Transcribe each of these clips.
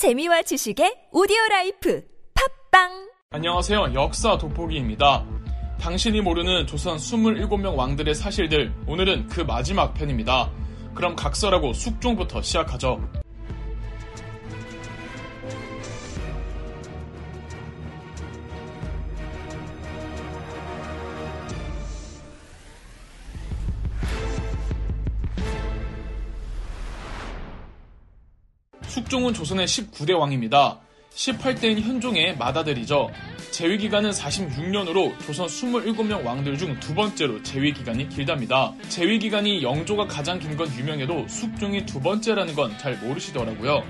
재미와 지식의 오디오 life 팟빵 안녕하세요. 역사 돋보기입니다. 당신이 모르는 조선 27명 왕들의 사실들, 오늘은 그 마지막 편입니다. 그럼 각설하고 숙종부터 시작하죠. 숙종은 조선의 19대 왕입니다. 18대인 현종의 맏아들이죠. 재위 기간은 46년으로 조선 27명 왕들 중 두 번째로 재위 기간이 길답니다. 재위 기간이 영조가 가장 긴 건 유명해도 숙종이 두 번째라는 건 잘 모르시더라고요.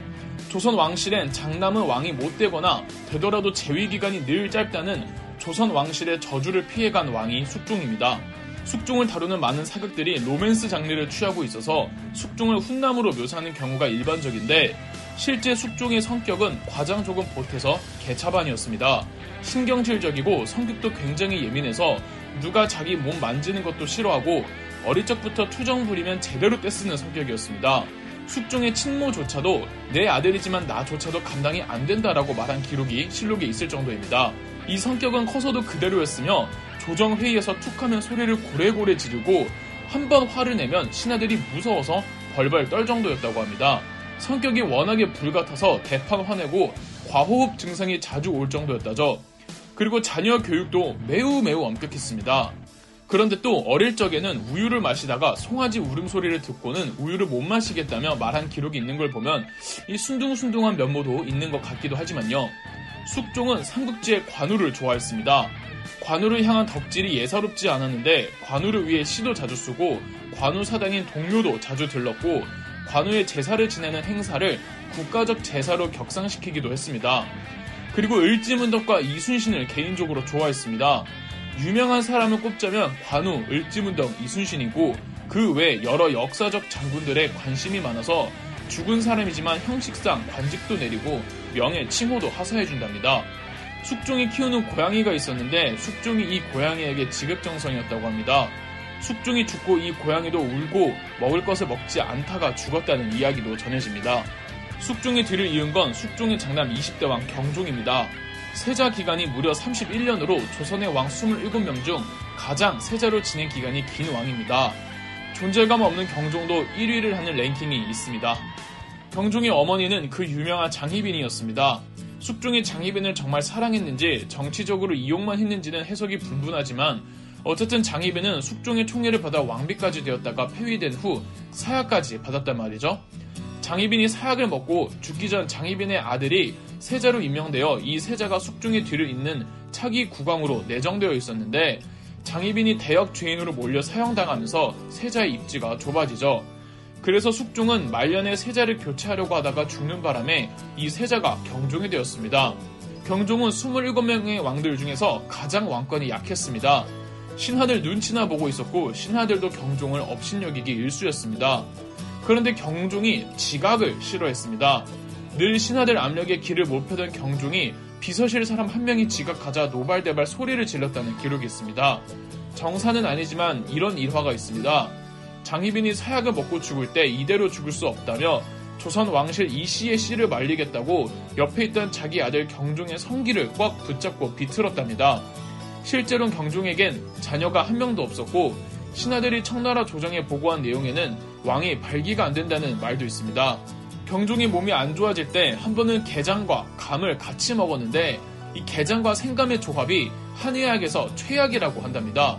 조선 왕실엔 장남은 왕이 못 되거나 되더라도 재위 기간이 늘 짧다는 조선 왕실의 저주를 피해간 왕이 숙종입니다. 숙종을 다루는 많은 사극들이 로맨스 장르를 취하고 있어서 숙종을 훈남으로 묘사하는 경우가 일반적인데 실제 숙종의 성격은 과장 조금 보태서 개차반이었습니다. 신경질적이고 성격도 굉장히 예민해서 누가 자기 몸 만지는 것도 싫어하고 어릴 적부터 투정 부리면 제대로 떼쓰는 성격이었습니다. 숙종의 친모조차도 내 아들이지만 나조차도 감당이 안 된다라고 말한 기록이 실록에 있을 정도입니다. 이 성격은 커서도 그대로였으며 조정회의에서 툭하면 소리를 고래고래 지르고 한 번 화를 내면 신하들이 무서워서 벌벌 떨 정도였다고 합니다. 성격이 워낙에 불같아서 대판 화내고 과호흡 증상이 자주 올 정도였다죠. 그리고 자녀 교육도 매우 매우 엄격했습니다. 그런데 또 어릴 적에는 우유를 마시다가 송아지 울음소리를 듣고는 우유를 못 마시겠다며 말한 기록이 있는 걸 보면 이 순둥순둥한 면모도 있는 것 같기도 하지만요. 숙종은 삼국지의 관우를 좋아했습니다. 관우를 향한 덕질이 예사롭지 않았는데 관우를 위해 시도 자주 쓰고 관우 사당인 동료도 자주 들렀고 관우의 제사를 지내는 행사를 국가적 제사로 격상시키기도 했습니다. 그리고 을지문덕과 이순신을 개인적으로 좋아했습니다. 유명한 사람을 꼽자면 관우, 을지문덕, 이순신이고 그 외 여러 역사적 장군들의 관심이 많아서 죽은 사람이지만 형식상 관직도 내리고 명예, 칭호도 하사해준답니다. 숙종이 키우는 고양이가 있었는데 숙종이 이 고양이에게 지극정성이었다고 합니다. 숙종이 죽고 이 고양이도 울고 먹을 것을 먹지 않다가 죽었다는 이야기도 전해집니다. 숙종의 뒤를 이은 건 숙종의 장남 20대 왕 경종입니다. 세자 기간이 무려 31년으로 조선의 왕 27명 중 가장 세자로 지낸 기간이 긴 왕입니다. 존재감 없는 경종도 1위를 하는 랭킹이 있습니다. 경종의 어머니는 그 유명한 장희빈이었습니다. 숙종이 장희빈을 정말 사랑했는지 정치적으로 이용만 했는지는 해석이 분분하지만 어쨌든 장희빈은 숙종의 총애를 받아 왕비까지 되었다가 폐위된 후 사약까지 받았단 말이죠. 장희빈이 사약을 먹고 죽기 전 장희빈의 아들이 세자로 임명되어 이 세자가 숙종의 뒤를 잇는 차기 국왕으로 내정되어 있었는데 장희빈이 대역 죄인으로 몰려 사형당하면서 세자의 입지가 좁아지죠. 그래서 숙종은 말년에 세자를 교체하려고 하다가 죽는 바람에 이 세자가 경종이 되었습니다. 경종은 27명의 왕들 중에서 가장 왕권이 약했습니다. 신하들 눈치나 보고 있었고 신하들도 경종을 업신여기기 일쑤였습니다. 그런데 경종이 지각을 싫어했습니다. 늘 신하들 압력에 길을 못 펴던 경종이 비서실 사람 한 명이 지각하자 노발대발 소리를 질렀다는 기록이 있습니다. 정사는 아니지만 이런 일화가 있습니다. 장희빈이 사약을 먹고 죽을 때 이대로 죽을 수 없다며 조선 왕실 이씨의 씨를 말리겠다고 옆에 있던 자기 아들 경종의 성기를 꽉 붙잡고 비틀었답니다. 실제로는 경종에겐 자녀가 한 명도 없었고 신하들이 청나라 조정에 보고한 내용에는 왕이 발기가 안 된다는 말도 있습니다. 경종이 몸이 안 좋아질 때 한 번은 게장과 감을 같이 먹었는데 이 게장과 생감의 조합이 한의학에서 최악이라고 한답니다.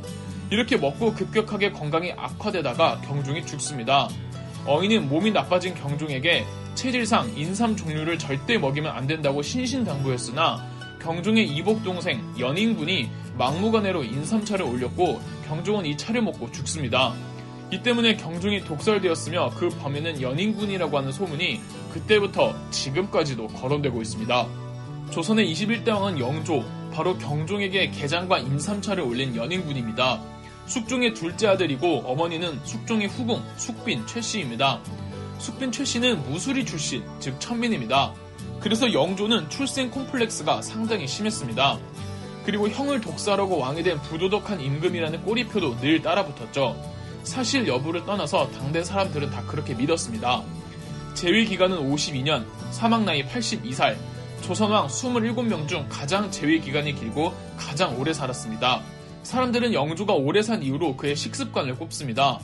이렇게 먹고 급격하게 건강이 악화되다가 경종이 죽습니다. 어인은 몸이 나빠진 경종에게 체질상 인삼 종류를 절대 먹이면 안 된다고 신신당부했으나 경종의 이복 동생 연인군이 막무가내로 인삼차를 올렸고 경종은 이 차를 먹고 죽습니다. 이 때문에 경종이 독설되었으며 그 범인은 연인군이라고 하는 소문이 그때부터 지금까지도 거론되고 있습니다. 조선의 21대 왕은 영조, 바로 경종에게 개장과 인삼차를 올린 연인군입니다. 숙종의 둘째 아들이고 어머니는 숙종의 후궁 숙빈 최씨입니다. 숙빈 최씨는 무수리 출신, 즉 천민입니다. 그래서 영조는 출생 콤플렉스가 상당히 심했습니다. 그리고 형을 독살하고 왕이 된 부도덕한 임금이라는 꼬리표도 늘 따라붙었죠. 사실 여부를 떠나서 당대 사람들은 다 그렇게 믿었습니다. 재위 기간은 52년, 사망 나이 82살, 조선왕 27명 중 가장 재위 기간이 길고 가장 오래 살았습니다. 사람들은 영조가 오래 산 이후로 그의 식습관을 꼽습니다.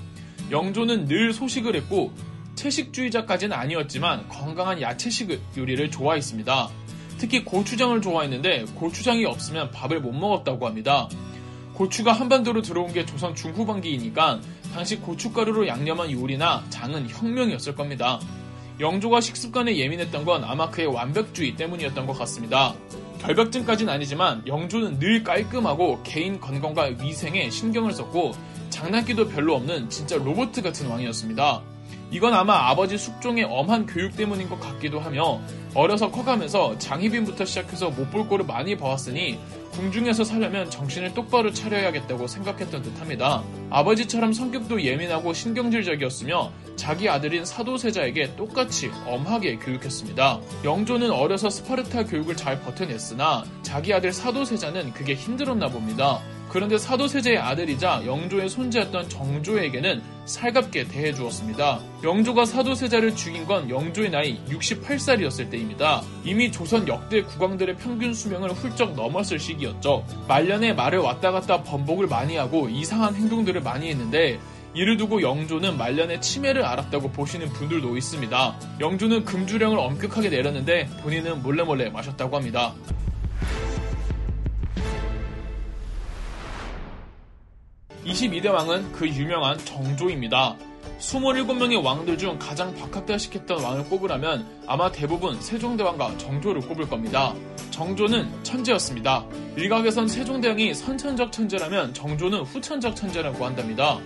영조는 늘 소식을 했고 채식주의자까지는 아니었지만 건강한 야채식 요리를 좋아했습니다. 특히 고추장을 좋아했는데 고추장이 없으면 밥을 못 먹었다고 합니다. 고추가 한반도로 들어온 게 조선 중후반기이니까 당시 고춧가루로 양념한 요리나 장은 혁명이었을 겁니다. 영조가 식습관에 예민했던 건 아마 그의 완벽주의 때문이었던 것 같습니다. 결벽증까지는 아니지만 영조는 늘 깔끔하고 개인 건강과 위생에 신경을 썼고 장난기도 별로 없는 진짜 로봇 같은 왕이었습니다. 이건 아마 아버지 숙종의 엄한 교육 때문인 것 같기도 하며 어려서 커가면서 장희빈부터 시작해서 못 볼 꼴을 많이 봐왔으니 궁중에서 살려면 정신을 똑바로 차려야겠다고 생각했던 듯합니다. 아버지처럼 성격도 예민하고 신경질적이었으며 자기 아들인 사도세자에게 똑같이 엄하게 교육했습니다. 영조는 어려서 스파르타 교육을 잘 버텨냈으나 자기 아들 사도세자는 그게 힘들었나 봅니다. 그런데 사도세자의 아들이자 영조의 손자였던 정조에게는 살갑게 대해주었습니다. 영조가 사도세자를 죽인 건 영조의 나이 68살이었을 때입니다. 이미 조선 역대 국왕들의 평균 수명을 훌쩍 넘었을 시기였죠. 말년에 말을 왔다 갔다 번복을 많이 하고 이상한 행동들을 많이 했는데 이를 두고 영조는 말년에 치매를 앓았다고 보시는 분들도 있습니다. 영조는 금주령을 엄격하게 내렸는데 본인은 몰래몰래 마셨다고 합니다. 22대 왕은 그 유명한 정조입니다. 27명의 왕들 중 가장 박학다식했던 왕을 꼽으라면 아마 대부분 세종대왕과 정조를 꼽을 겁니다. 정조는 천재였습니다. 일각에선 세종대왕이 선천적 천재라면 정조는 후천적 천재라고 한답니다.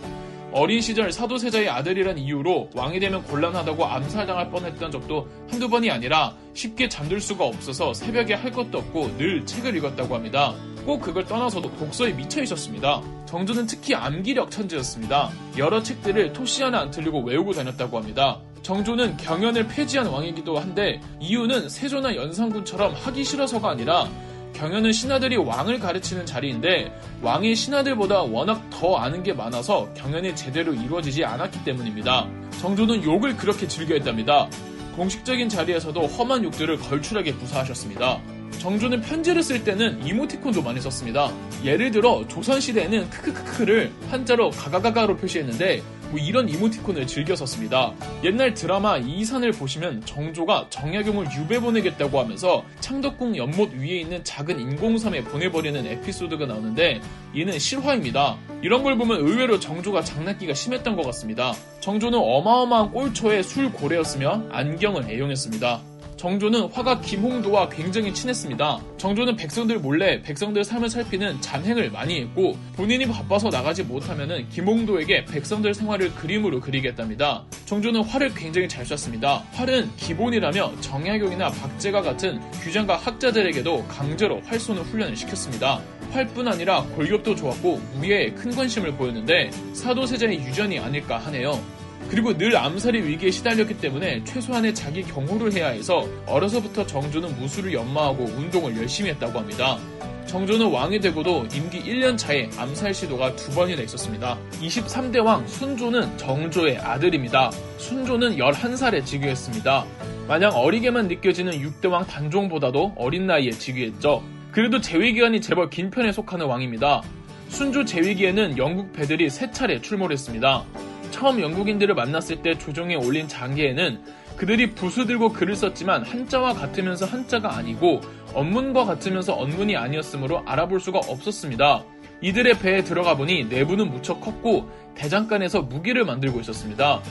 어린 시절 사도세자의 아들이란 이유로 왕이 되면 곤란하다고 암살당할 뻔했던 적도 한두 번이 아니라 쉽게 잠들 수가 없어서 새벽에 할 것도 없고 늘 책을 읽었다고 합니다. 꼭 그걸 떠나서도 독서에 미쳐 있었습니다. 정조는 특히 암기력 천재였습니다. 여러 책들을 토시 하나 안 틀리고 외우고 다녔다고 합니다. 정조는 경연을 폐지한 왕이기도 한데 이유는 세조나 연산군처럼 하기 싫어서가 아니라 경연은 신하들이 왕을 가르치는 자리인데 왕이 신하들보다 워낙 더 아는 게 많아서 경연이 제대로 이루어지지 않았기 때문입니다. 정조는 욕을 그렇게 즐겨 했답니다. 공식적인 자리에서도 험한 욕들을 걸출하게 구사하셨습니다. 정조는 편지를 쓸 때는 이모티콘도 많이 썼습니다. 예를 들어 조선시대에는 크크크크를 한자로 가가가가로 표시했는데 뭐 이런 이모티콘을 즐겨 썼습니다. 옛날 드라마 이산을 보시면 정조가 정약용을 유배 보내겠다고 하면서 창덕궁 연못 위에 있는 작은 인공섬에 보내버리는 에피소드가 나오는데 이는 실화입니다. 이런 걸 보면 의외로 정조가 장난기가 심했던 것 같습니다. 정조는 어마어마한 꼴초의 술고래였으며 안경을 애용했습니다. 정조는 화가 김홍도와 굉장히 친했습니다. 정조는 백성들 몰래 백성들 삶을 살피는 잔행을 많이 했고 본인이 바빠서 나가지 못하면 김홍도에게 백성들 생활을 그림으로 그리겠답니다. 정조는 활을 굉장히 잘 쐈습니다. 활은 기본이라며 정약용이나 박제가 같은 규장과 학자들에게도 강제로 활 쏘는 훈련을 시켰습니다. 활뿐 아니라 골격도 좋았고 무예에 큰 관심을 보였는데 사도세자의 유전이 아닐까 하네요. 그리고 늘 암살의 위기에 시달렸기 때문에 최소한의 자기 경호를 해야 해서 어려서부터 정조는 무술을 연마하고 운동을 열심히 했다고 합니다. 정조는 왕이 되고도 임기 1년 차에 암살 시도가 두 번이나 있었습니다. 23대 왕 순조는 정조의 아들입니다. 순조는 11살에 즉위했습니다. 마냥 어리게만 느껴지는 6대 왕 단종보다도 어린 나이에 즉위했죠. 그래도 재위기간이 제법 긴 편에 속하는 왕입니다. 순조 재위기에는 영국 배들이 세 차례 출몰했습니다. 처음 영국인들을 만났을 때 조정에 올린 장계에는 그들이 부수 들고 글을 썼지만 한자와 같으면서 한자가 아니고 언문과 같으면서 언문이 아니었으므로 알아볼 수가 없었습니다. 이들의 배에 들어가 보니 내부는 무척 컸고 대장간에서 무기를 만들고 있었습니다.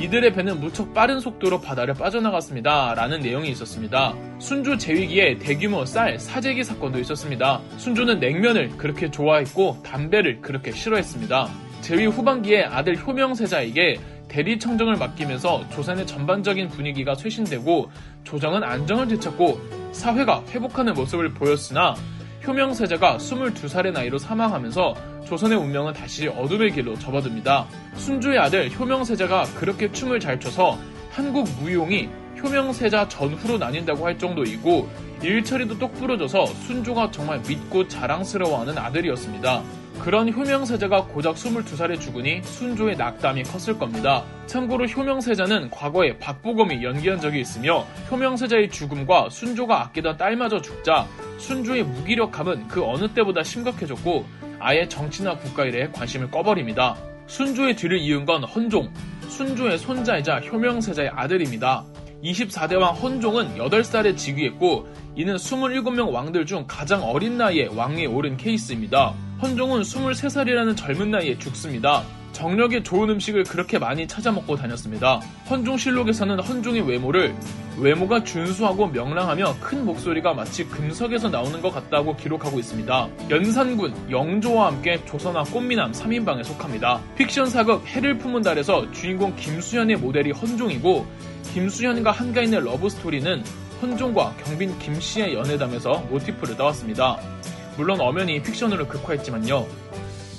이들의 배는 무척 빠른 속도로 바다를 빠져나갔습니다. 라는 내용이 있었습니다. 순조 제위기에 대규모 쌀, 사재기 사건도 있었습니다. 순조는 냉면을 그렇게 좋아했고 담배를 그렇게 싫어했습니다. 제위 후반기에 아들 효명세자에게 대리청정을 맡기면서 조선의 전반적인 분위기가 쇄신되고 조정은 안정을 되찾고 사회가 회복하는 모습을 보였으나 효명세자가 22살의 나이로 사망하면서 조선의 운명은 다시 어둠의 길로 접어듭니다. 순주의 아들 효명세자가 그렇게 춤을 잘 춰서 한국 무용이 효명세자 전후로 나뉜다고 할 정도이고 일처리도 똑부러져서 순조가 정말 믿고 자랑스러워하는 아들이었습니다. 그런 효명세자가 고작 22살에 죽으니 순조의 낙담이 컸을 겁니다. 참고로 효명세자는 과거에 박보검이 연기한 적이 있으며 효명세자의 죽음과 순조가 아끼던 딸마저 죽자 순조의 무기력함은 그 어느 때보다 심각해졌고 아예 정치나 국가일에 관심을 꺼버립니다. 순조의 뒤를 이은 건 헌종, 순조의 손자이자 효명세자의 아들입니다. 24대 왕 헌종은 8살에 즉위했고 이는 27명 왕들 중 가장 어린 나이에 왕위에 오른 케이스입니다. 헌종은 23살이라는 젊은 나이에 죽습니다. 정력에 좋은 음식을 그렇게 많이 찾아 먹고 다녔습니다. 헌종실록에서는 헌종의 외모를 외모가 준수하고 명랑하며 큰 목소리가 마치 금석에서 나오는 것 같다고 기록하고 있습니다. 연산군, 영조와 함께 조선왕 꽃미남 3인방에 속합니다. 픽션 사극 해를 품은 달에서 주인공 김수현의 모델이 헌종이고 김수현과 한가인의 러브 스토리는 헌종과 경빈 김씨의 연애담에서 모티프를 따왔습니다. 물론 엄연히 픽션으로 극화했지만요.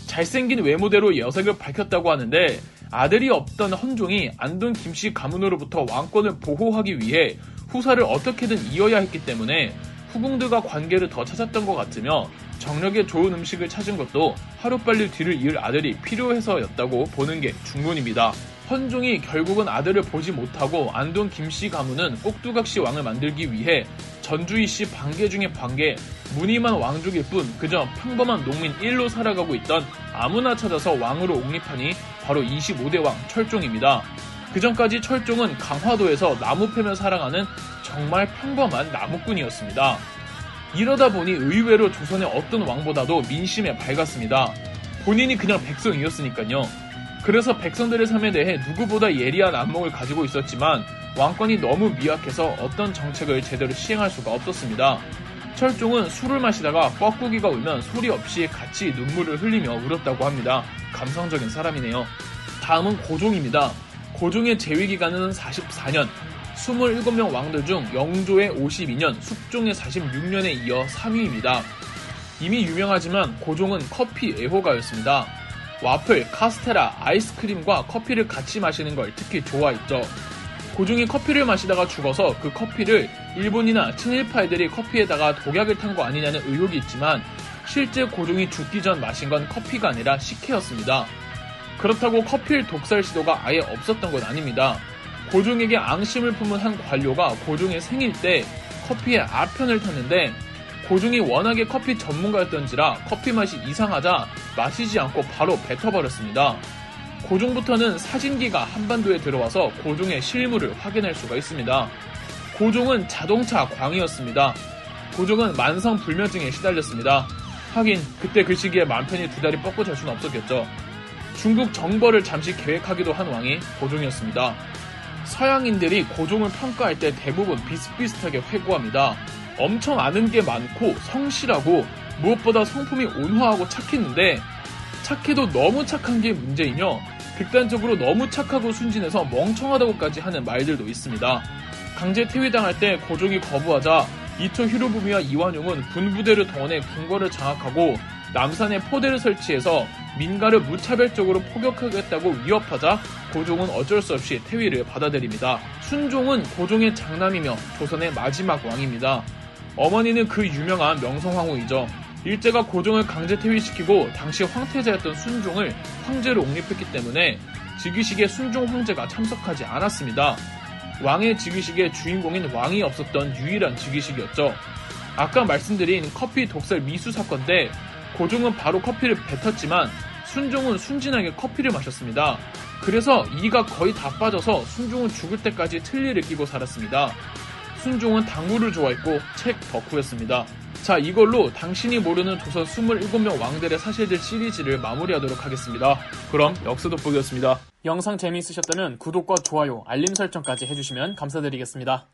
잘생긴 외모대로 여색을 밝혔다고 하는데 아들이 없던 헌종이 안동 김씨 가문으로부터 왕권을 보호하기 위해 후사를 어떻게든 이어야 했기 때문에 후궁들과 관계를 더 찾았던 것 같으며 정력에 좋은 음식을 찾은 것도 하루빨리 뒤를 이을 아들이 필요해서였다고 보는 게 중론입니다. 헌종이 결국은 아들을 보지 못하고 안동 김씨 가문은 꼭두각시 왕을 만들기 위해 전주희 씨 반계 중의 반계, 무늬만 왕족일 뿐 그저 평범한 농민 1로 살아가고 있던 아무나 찾아서 왕으로 옹립하니 바로 25대 왕 철종입니다. 그 전까지 철종은 강화도에서 나무 패며 살아가는 정말 평범한 나무꾼이었습니다. 이러다 보니 의외로 조선의 어떤 왕보다도 민심에 밝았습니다. 본인이 그냥 백성이었으니까요. 그래서 백성들의 삶에 대해 누구보다 예리한 안목을 가지고 있었지만 왕권이 너무 미약해서 어떤 정책을 제대로 시행할 수가 없었습니다. 철종은 술을 마시다가 뻐꾸기가 울면 소리 없이 같이 눈물을 흘리며 울었다고 합니다. 감성적인 사람이네요. 다음은 고종입니다. 고종의 재위 기간은 44년, 27명 왕들 중 영조의 52년, 숙종의 46년에 이어 3위입니다. 이미 유명하지만 고종은 커피 애호가였습니다. 와플, 카스테라, 아이스크림과 커피를 같이 마시는 걸 특히 좋아했죠. 고종이 커피를 마시다가 죽어서 그 커피를 일본이나 친일파애들이 커피에다가 독약을 탄 거 아니냐는 의혹이 있지만 실제 고종이 죽기 전 마신 건 커피가 아니라 식혜였습니다. 그렇다고 커피를 독살 시도가 아예 없었던 건 아닙니다. 고종에게 앙심을 품은 한 관료가 고종의 생일 때 커피에 아편을 탔는데 고종이 워낙에 커피 전문가였던지라 커피 맛이 이상하자 마시지 않고 바로 뱉어버렸습니다. 고종부터는 사진기가 한반도에 들어와서 고종의 실물을 확인할 수가 있습니다. 고종은 자동차 광이었습니다. 고종은 만성 불면증에 시달렸습니다. 하긴 그때 그 시기에 맘 편히 두 다리 뻗고 잘 수는 없었겠죠. 중국 정벌을 잠시 계획하기도 한 왕이 고종이었습니다. 서양인들이 고종을 평가할 때 대부분 비슷비슷하게 회고합니다. 엄청 아는 게 많고 성실하고 무엇보다 성품이 온화하고 착했는데 착해도 너무 착한 게 문제이며 극단적으로 너무 착하고 순진해서 멍청하다고까지 하는 말들도 있습니다. 강제 퇴위당할 때 고종이 거부하자 이토 히로부미와 이완용은 군부대를 동원해 궁궐을 장악하고 남산에 포대를 설치해서 민가를 무차별적으로 포격하겠다고 위협하자 고종은 어쩔 수 없이 퇴위를 받아들입니다. 순종은 고종의 장남이며 조선의 마지막 왕입니다. 어머니는 그 유명한 명성황후이죠. 일제가 고종을 강제 퇴위시키고 당시 황태자였던 순종을 황제로 옹립했기 때문에 즉위식에 순종 황제가 참석하지 않았습니다. 왕의 즉위식에 주인공인 왕이 없었던 유일한 즉위식이었죠. 아까 말씀드린 커피 독살 미수 사건 때 고종은 바로 커피를 뱉었지만 순종은 순진하게 커피를 마셨습니다. 그래서 이가 거의 다 빠져서 순종은 죽을 때까지 틀니를 끼고 살았습니다. 순종은 당구를 좋아했고 책 덕후였습니다. 자, 이걸로 당신이 모르는 조선 27명 왕들의 사실들 시리즈를 마무리하도록 하겠습니다. 그럼 역사 돋보기였습니다. 영상 재미있으셨다면 구독과 좋아요, 알림 설정까지 해주시면 감사드리겠습니다.